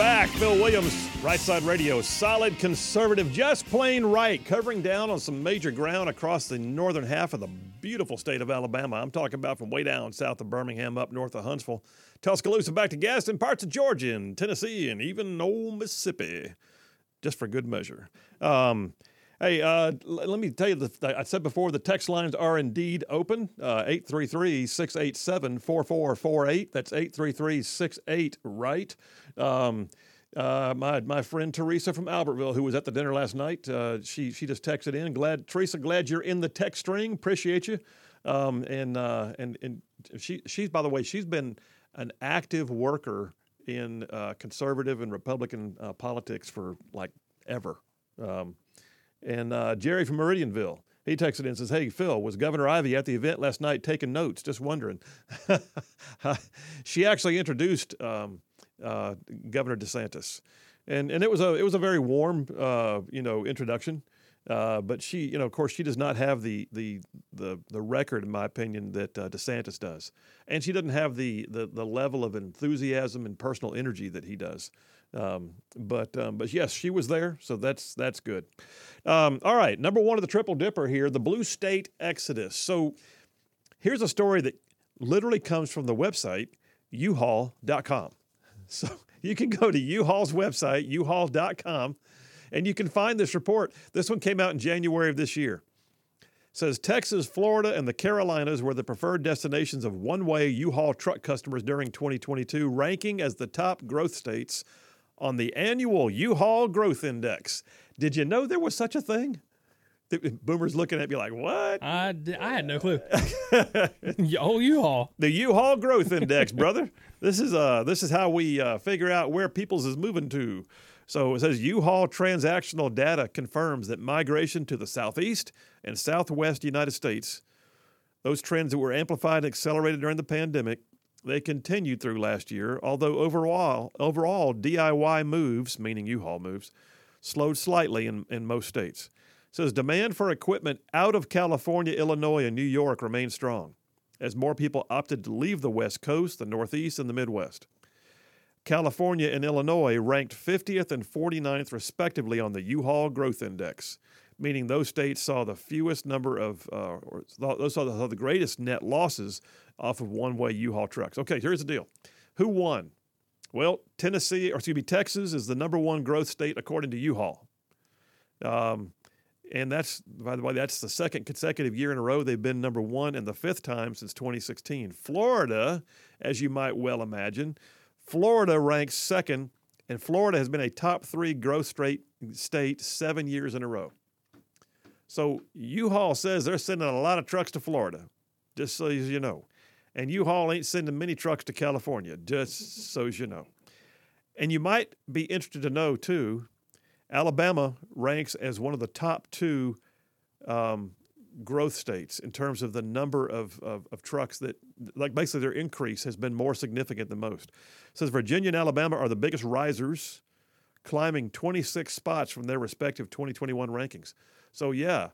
back. Phil Williams, Right Side Radio, solid conservative, just plain right, covering down on some major ground across the northern half of the beautiful state of Alabama. I'm talking about from way down south of Birmingham up north of Huntsville, Tuscaloosa, back to Gadsden, parts of Georgia and Tennessee, and even old Mississippi, just for good measure. Um, Hey, uh, l- let me tell you, the, I said before the text lines are indeed open. Uh, 833 687 4448. That's 833 68 right. Um, uh, my my friend Teresa from Albertville, who was at the dinner last night, uh, she she just texted in. Glad Teresa, glad you're in the text string. Appreciate you. Um, and uh, and and she she's by the way, she's been an active worker in uh, conservative and Republican uh, politics for like ever. Um, and uh, Jerry from Meridianville, he texted in and says, Hey, Phil, was Governor Ivey at the event last night taking notes? Just wondering. she actually introduced um, uh, Governor DeSantis. And, and it was a it was a very warm uh, you know introduction, uh, but she you know of course she does not have the the the, the record in my opinion that uh, DeSantis does, and she doesn't have the, the the level of enthusiasm and personal energy that he does. Um, but um, but yes, she was there, so that's that's good. Um, all right, number one of the triple dipper here, the Blue State Exodus. So here's a story that literally comes from the website uhaul.com. So you can go to U-Haul's website, uhaul.com, and you can find this report. This one came out in January of this year. It says Texas, Florida, and the Carolinas were the preferred destinations of one-way U-Haul truck customers during 2022, ranking as the top growth states on the annual U-Haul Growth Index. Did you know there was such a thing? Boomers looking at me like, "What?" I had no clue. oh, U-Haul. The U-Haul Growth Index, brother. This is uh this is how we uh, figure out where people's is moving to. So it says U-Haul transactional data confirms that migration to the southeast and southwest United States, those trends that were amplified and accelerated during the pandemic, they continued through last year. Although overall overall DIY moves, meaning U-Haul moves, slowed slightly in, in most states. It says demand for equipment out of California, Illinois, and New York remained strong as more people opted to leave the West Coast, the Northeast, and the Midwest. California and Illinois ranked 50th and 49th, respectively, on the U Haul Growth Index, meaning those states saw the fewest number of, uh, or those saw the, saw the greatest net losses off of one way U Haul trucks. Okay, here's the deal who won? Well, Tennessee, or excuse me, Texas is the number one growth state according to U Haul. Um, and that's, by the way, that's the second consecutive year in a row they've been number one and the fifth time since 2016. Florida, as you might well imagine, Florida ranks second, and Florida has been a top three growth state, state seven years in a row. So U-Haul says they're sending a lot of trucks to Florida, just so you know. And U-Haul ain't sending many trucks to California, just so you know. And you might be interested to know, too, Alabama ranks as one of the top two um, growth states in terms of the number of, of, of, trucks that, like basically their increase has been more significant than most. It says Virginia and Alabama are the biggest risers, climbing 26 spots from their respective 2021 rankings. So, yeah,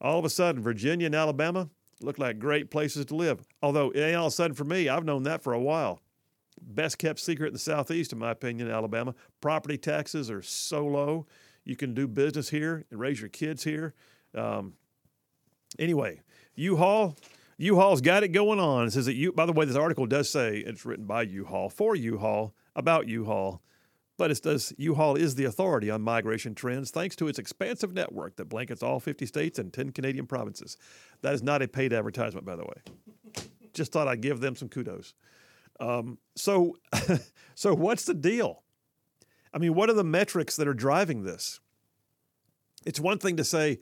all of a sudden, Virginia and Alabama look like great places to live. Although, it ain't all of a sudden for me, I've known that for a while best kept secret in the Southeast, in my opinion, Alabama. Property taxes are so low. You can do business here and raise your kids here. Um, anyway, U-Haul, U-Haul's got it going on. It says that you. By the way, this article does say it's written by U-Haul for U-Haul about U-Haul, but it does. U-Haul is the authority on migration trends thanks to its expansive network that blankets all 50 states and 10 Canadian provinces. That is not a paid advertisement, by the way. Just thought I'd give them some kudos. Um, so, so what's the deal? I mean, what are the metrics that are driving this? It's one thing to say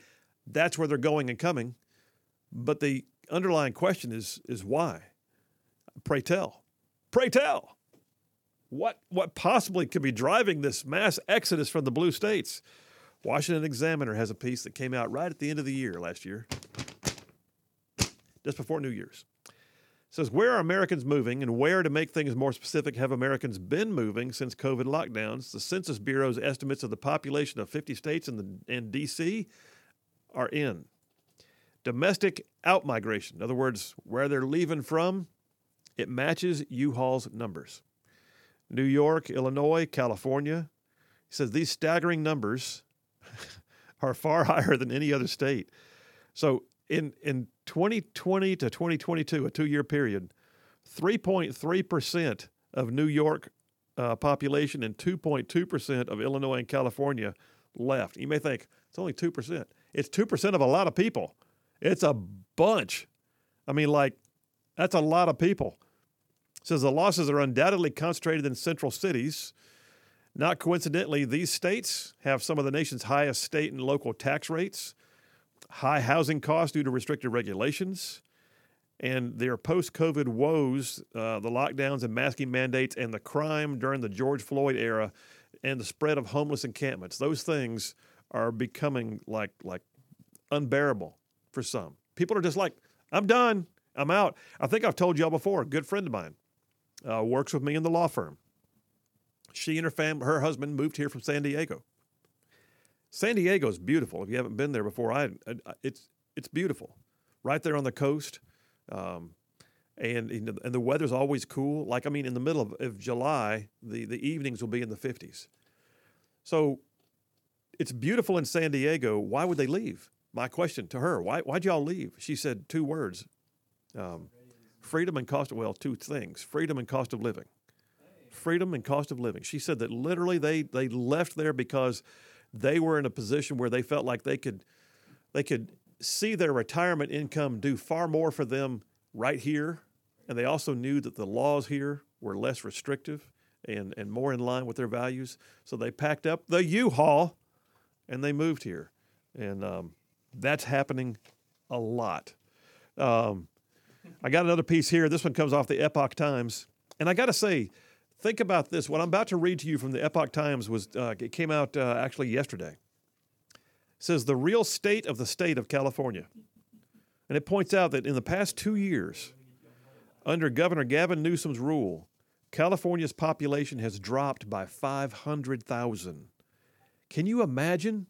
that's where they're going and coming, but the underlying question is is why? Pray tell, pray tell. What what possibly could be driving this mass exodus from the blue states? Washington Examiner has a piece that came out right at the end of the year last year, just before New Year's It says where are Americans moving and where to make things more specific have Americans been moving since COVID lockdowns? The Census Bureau's estimates of the population of 50 states and, the, and DC are in. Domestic outmigration, in other words, where they're leaving from, it matches U-Haul's numbers. New York, Illinois, California. He says these staggering numbers are far higher than any other state. So in in 2020 to 2022, a two-year period, 3.3% of New York uh, population and 2.2% of Illinois and California left. You may think it's only 2%. It's 2% of a lot of people. It's a bunch. I mean, like, that's a lot of people. Says the losses are undoubtedly concentrated in central cities. Not coincidentally, these states have some of the nation's highest state and local tax rates, high housing costs due to restricted regulations, and their post COVID woes, uh, the lockdowns and masking mandates, and the crime during the George Floyd era, and the spread of homeless encampments. Those things are becoming like like unbearable for some. People are just like, I'm done. I'm out. I think I've told y'all before. A good friend of mine uh, works with me in the law firm. She and her family, her husband, moved here from San Diego. San Diego is beautiful. If you haven't been there before, I, I it's it's beautiful, right there on the coast. Um, and and the weather's always cool. Like I mean, in the middle of, of July, the the evenings will be in the 50s. So it's beautiful in San Diego. Why would they leave? My question to her: Why why'd y'all leave? She said two words: um, freedom and cost. Of, well, two things: freedom and cost of living. Freedom and cost of living. She said that literally they they left there because they were in a position where they felt like they could they could see their retirement income do far more for them right here. And they also knew that the laws here were less restrictive and, and more in line with their values. So they packed up the U Haul and they moved here. And um, that's happening a lot. Um, I got another piece here. This one comes off the Epoch Times. And I got to say, think about this. What I'm about to read to you from the Epoch Times was uh, it came out uh, actually yesterday says the real state of the state of California. And it points out that in the past two years, under Governor Gavin Newsom's rule, California's population has dropped by 500,000. Can you imagine?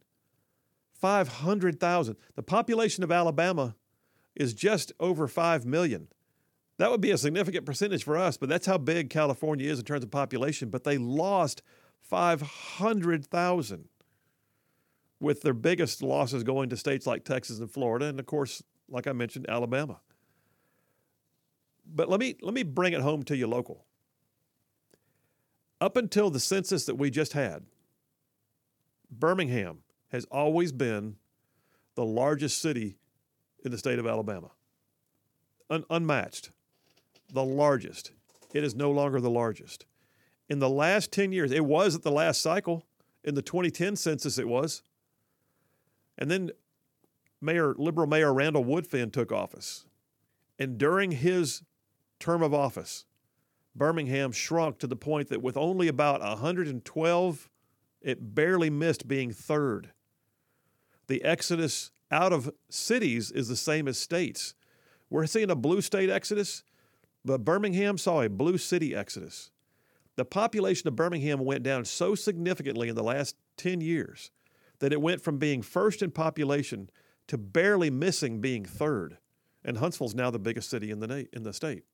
500,000. The population of Alabama is just over 5 million. That would be a significant percentage for us, but that's how big California is in terms of population. But they lost 500,000 with their biggest losses going to states like Texas and Florida, and of course, like I mentioned, Alabama. But let me let me bring it home to you local. Up until the census that we just had, Birmingham has always been the largest city in the state of Alabama. Un- unmatched. The largest. It is no longer the largest. In the last 10 years, it was at the last cycle. In the 2010 census, it was. And then Mayor, liberal Mayor Randall Woodfin took office. And during his term of office, Birmingham shrunk to the point that with only about 112, it barely missed being third. The exodus out of cities is the same as states. We're seeing a blue state exodus, but Birmingham saw a blue city exodus. The population of Birmingham went down so significantly in the last 10 years that it went from being first in population to barely missing being third. And Huntsville's now the biggest city in the, na- in the state.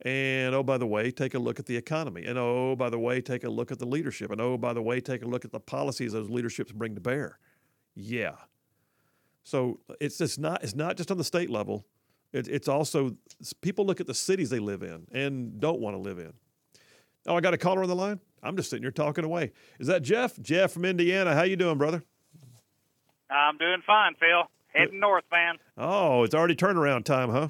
And oh, by the way, take a look at the economy. And oh, by the way, take a look at the leadership. And oh, by the way, take a look at the policies those leaderships bring to bear. Yeah. So it's just not it's not just on the state level. It, it's also people look at the cities they live in and don't want to live in. Oh, I got a caller on the line. I'm just sitting here talking away. Is that Jeff? Jeff from Indiana. How you doing, brother? I'm doing fine, Phil. Heading north, man. Oh, it's already turnaround time, huh?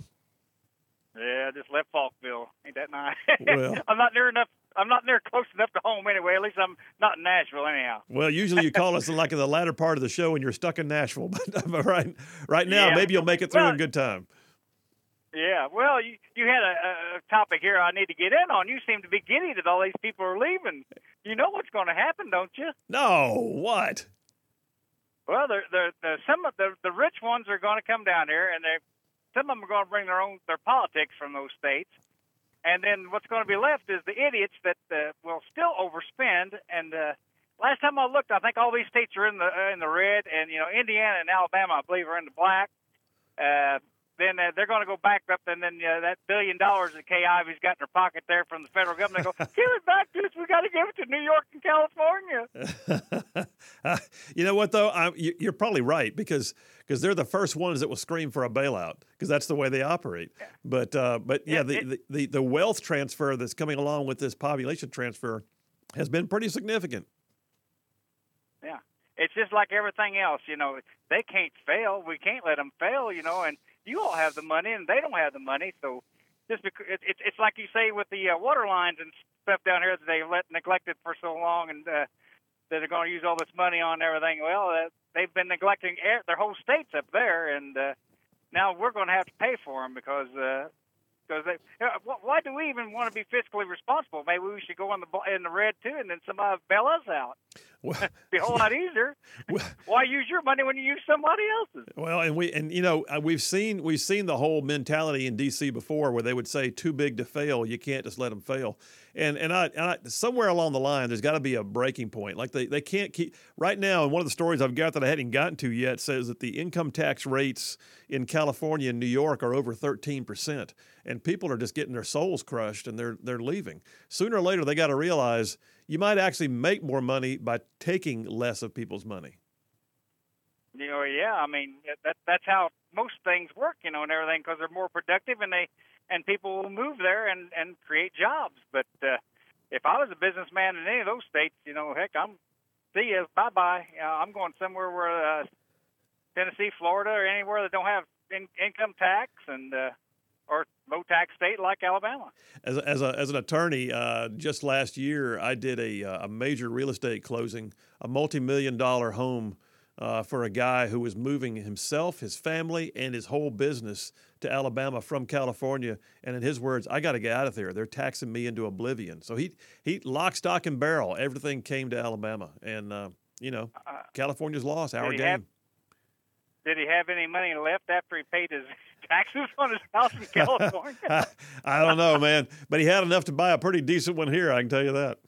Yeah, I just left Falkville. Ain't that nice? Well, I'm not near enough. I'm not near close enough to home anyway. At least I'm not in Nashville anyhow. well, usually you call us in like in the latter part of the show and you're stuck in Nashville, but uh, right, right now Yeah. maybe you'll make it through Well- in good time. Yeah. Well, you you had a, a topic here I need to get in on. You seem to be giddy that all these people are leaving. You know what's going to happen, don't you? No, what? Well, the the, the some of the the rich ones are going to come down here, and they some of them are going to bring their own their politics from those states. And then what's going to be left is the idiots that uh, will still overspend. And uh, last time I looked, I think all these states are in the uh, in the red, and you know Indiana and Alabama, I believe, are in the black. Uh, then uh, they're going to go bankrupt, and then uh, that billion dollars that Kay Ivey's got in her pocket there from the federal government, they go, give it back to us. We got to give it to New York and California. you know what though? I, you, you're probably right because because they're the first ones that will scream for a bailout because that's the way they operate. But uh, but yeah, the, the, the the wealth transfer that's coming along with this population transfer has been pretty significant. Yeah, it's just like everything else. You know, they can't fail. We can't let them fail. You know, and you all have the money, and they don't have the money. So just because it, it, it's like you say with the uh, water lines and stuff down here that they've let neglected for so long, and uh, that are going to use all this money on everything. Well, uh, they've been neglecting air, their whole states up there, and uh, now we're going to have to pay for them because. Uh, because they, uh, why do we even want to be fiscally responsible? Maybe we should go in the in the red too, and then somebody bail us out. Well, Be a whole lot easier. well, Why use your money when you use somebody else's? Well, and we and you know uh, we've seen we've seen the whole mentality in D.C. before, where they would say too big to fail, you can't just let them fail, and and I, and I somewhere along the line there's got to be a breaking point. Like they, they can't keep right now. And one of the stories I've got that I hadn't gotten to yet says that the income tax rates in California and New York are over 13 percent, and people are just getting their souls crushed and they're they're leaving. Sooner or later they got to realize you might actually make more money by taking less of people's money. You know, yeah. I mean, that that's how most things work. You know, and everything because they're more productive and they and people will move there and and create jobs. But uh, if I was a businessman in any of those states, you know, heck, I'm see you, bye bye. Uh, I'm going somewhere where uh, Tennessee, Florida, or anywhere that don't have in, income tax and uh, or low tax state like Alabama. As as, a, as an attorney, uh, just last year, I did a, uh, a major real estate closing, a multi million dollar home uh, for a guy who was moving himself, his family, and his whole business to Alabama from California. And in his words, I got to get out of there. They're taxing me into oblivion. So he, he lock, stock, and barrel, everything came to Alabama. And, uh, you know, Uh, California's lost, our game. have- did he have any money left after he paid his taxes on his house in California? I don't know, man, but he had enough to buy a pretty decent one here. I can tell you that.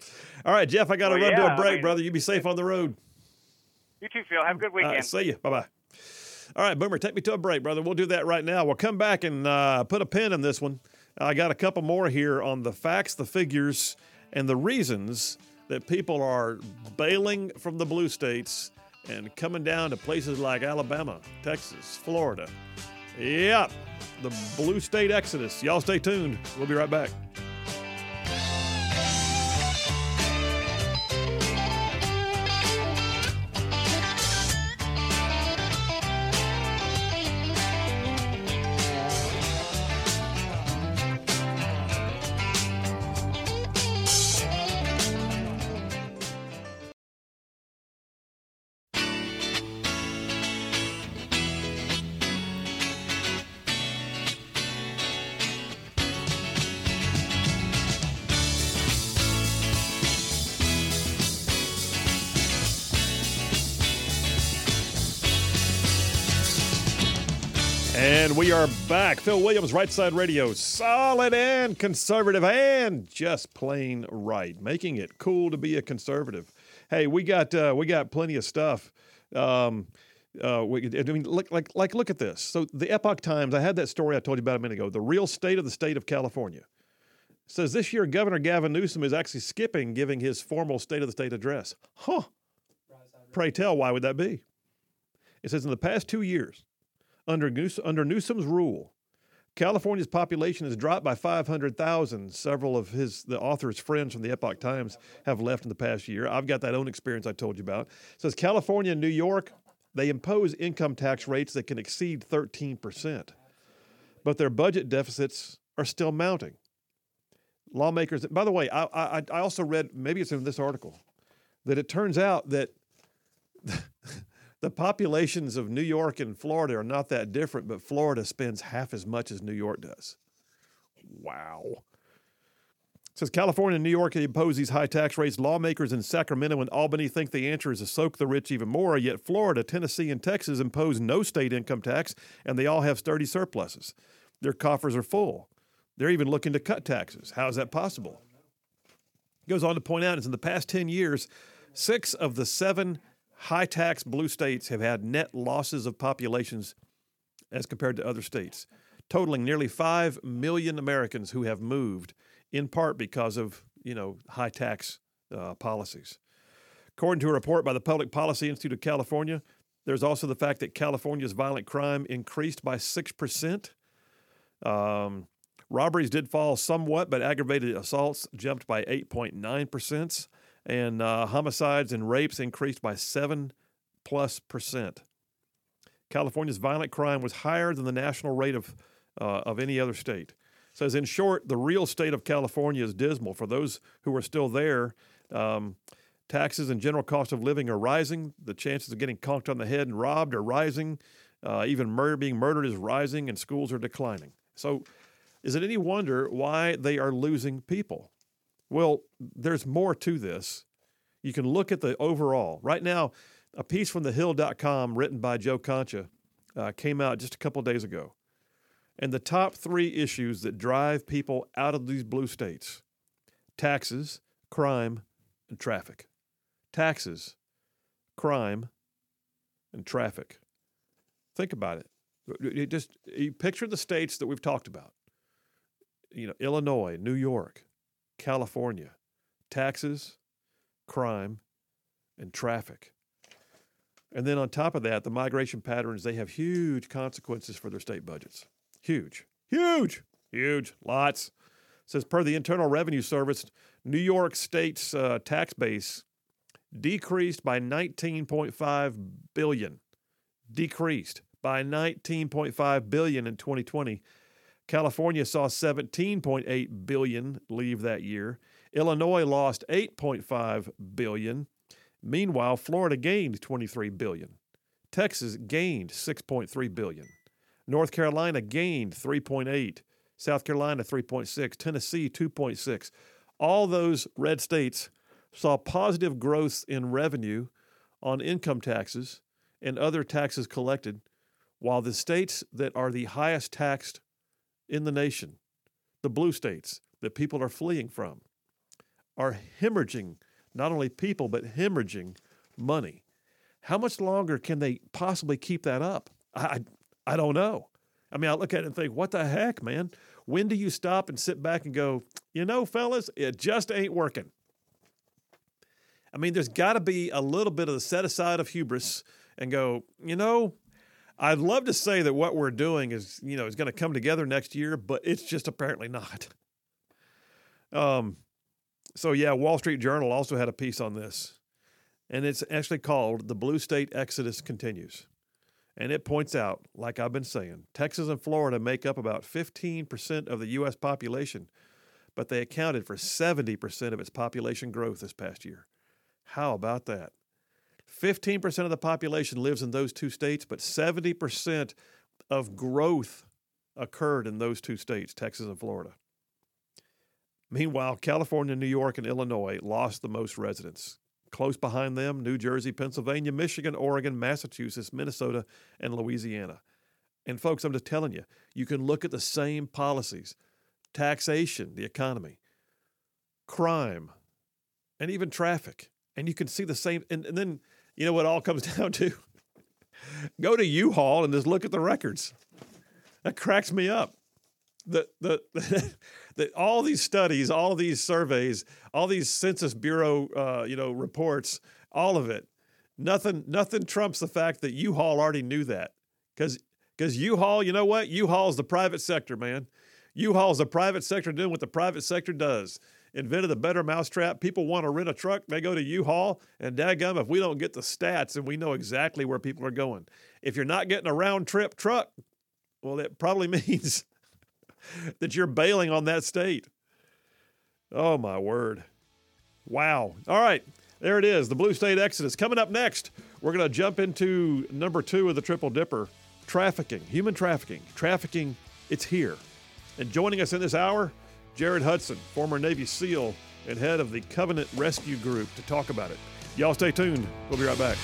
All right, Jeff, I got to Well, run to a a I break, mean- brother. You be safe on the road. you too, Phil. Have a good weekend. right, see you. Bye bye. All right, Boomer, take me to a break, brother. We'll do that right now. We'll come back and uh, put a pin in this one. I got a couple more here on the facts, the figures, and the reasons that people are bailing from the blue states and coming down to places like Alabama, Texas, Florida. Yep, the blue state exodus. Y'all stay tuned. We'll be right back. And we are back. Phil Williams, Right Side Radio, solid and conservative and just plain right, making it cool to be a conservative. Hey, we got uh, we got plenty of stuff. Um, uh, we, I mean, look, like like look at this. So the Epoch Times, I had that story I told you about a minute ago. The real state of the state of California says this year Governor Gavin Newsom is actually skipping giving his formal State of the State address. Huh? Pray tell, why would that be? It says in the past two years, under, under Newsom's rule, California's population has dropped by 500,000. Several of his the author's friends from the Epoch Times have left in the past year. I've got that own experience I told you about. It says California and New York, they impose income tax rates that can exceed 13%. But their budget deficits are still mounting. Lawmakers, by the way, I, I, I also read, maybe it's in this article, that it turns out that the populations of New York and Florida are not that different, but Florida spends half as much as New York does. Wow. Says California and New York impose these high tax rates. Lawmakers in Sacramento and Albany think the answer is to soak the rich even more, yet Florida, Tennessee, and Texas impose no state income tax, and they all have sturdy surpluses. Their coffers are full. They're even looking to cut taxes. How is that possible? Goes on to point out, is in the past 10 years, six of the seven high tax blue states have had net losses of populations as compared to other states, totaling nearly 5 million Americans who have moved in part because of, you know, high tax uh, policies. According to a report by the Public Policy Institute of California, there's also the fact that California's violent crime increased by 6%. Um, robberies did fall somewhat, but aggravated assaults jumped by 8.9%, and uh, homicides and rapes increased by 7 plus percent. California's violent crime was higher than the national rate of, uh, of any other state. Says, in short, the real state of California is dismal. For those who are still there, um, taxes and general cost of living are rising. The chances of getting conked on the head and robbed are rising. Uh, even murder, being murdered is rising, and schools are declining. So, is it any wonder why they are losing people? Well, there's more to this. You can look at the overall. Right now, a piece from thehill.com written by Joe Concha uh, came out just a couple days ago. And the top three issues that drive people out of these blue states taxes, crime, and traffic. Taxes, crime, and traffic. Think about it. You just you picture the states that we've talked about. You know, Illinois, New York, California, taxes, crime, and traffic. And then on top of that, the migration patterns, they have huge consequences for their state budgets. Huge, huge, huge, lots. It says per the Internal Revenue Service, New York State's uh, tax base decreased by 19.5 billion. Decreased by 19.5 billion in 2020. California saw 17.8 billion leave that year. Illinois lost 8.5 billion. Meanwhile, Florida gained 23 billion. Texas gained 6.3 billion. North Carolina gained 3.8. South Carolina 3.6. Tennessee 2.6. All those red states saw positive growth in revenue on income taxes and other taxes collected, while the states that are the highest taxed in the nation, the blue states that people are fleeing from, are hemorrhaging not only people, but hemorrhaging money. How much longer can they possibly keep that up? I, I don't know. I mean, I look at it and think, what the heck, man? When do you stop and sit back and go, you know, fellas, it just ain't working? I mean, there's got to be a little bit of the set aside of hubris and go, you know, I'd love to say that what we're doing is, you know, is going to come together next year, but it's just apparently not. Um, so yeah, Wall Street Journal also had a piece on this, and it's actually called "The Blue State Exodus Continues," and it points out, like I've been saying, Texas and Florida make up about 15% of the U.S. population, but they accounted for 70% of its population growth this past year. How about that? 15% of the population lives in those two states, but 70% of growth occurred in those two states, Texas and Florida. Meanwhile, California, New York, and Illinois lost the most residents. Close behind them, New Jersey, Pennsylvania, Michigan, Oregon, Massachusetts, Minnesota, and Louisiana. And folks, I'm just telling you, you can look at the same policies taxation, the economy, crime, and even traffic. And you can see the same. And, and then, you know what all comes down to? Go to U Haul and just look at the records. That cracks me up. The, the, that all these studies, all these surveys, all these Census Bureau, uh, you know, reports, all of it, nothing, nothing trumps the fact that U-Haul already knew that, because because U-Haul, you know what? U-Haul is the private sector, man. U-Haul is the private sector doing what the private sector does. Invented the better mousetrap. People want to rent a truck, they go to U-Haul, and daggum, if we don't get the stats and we know exactly where people are going. If you're not getting a round trip truck, well, that probably means that you're bailing on that state. Oh, my word. Wow. All right. There it is, the Blue State Exodus. Coming up next, we're going to jump into number two of the Triple Dipper trafficking, human trafficking. Trafficking, it's here. And joining us in this hour, Jared Hudson, former Navy SEAL and head of the Covenant Rescue Group, to talk about it. Y'all stay tuned. We'll be right back.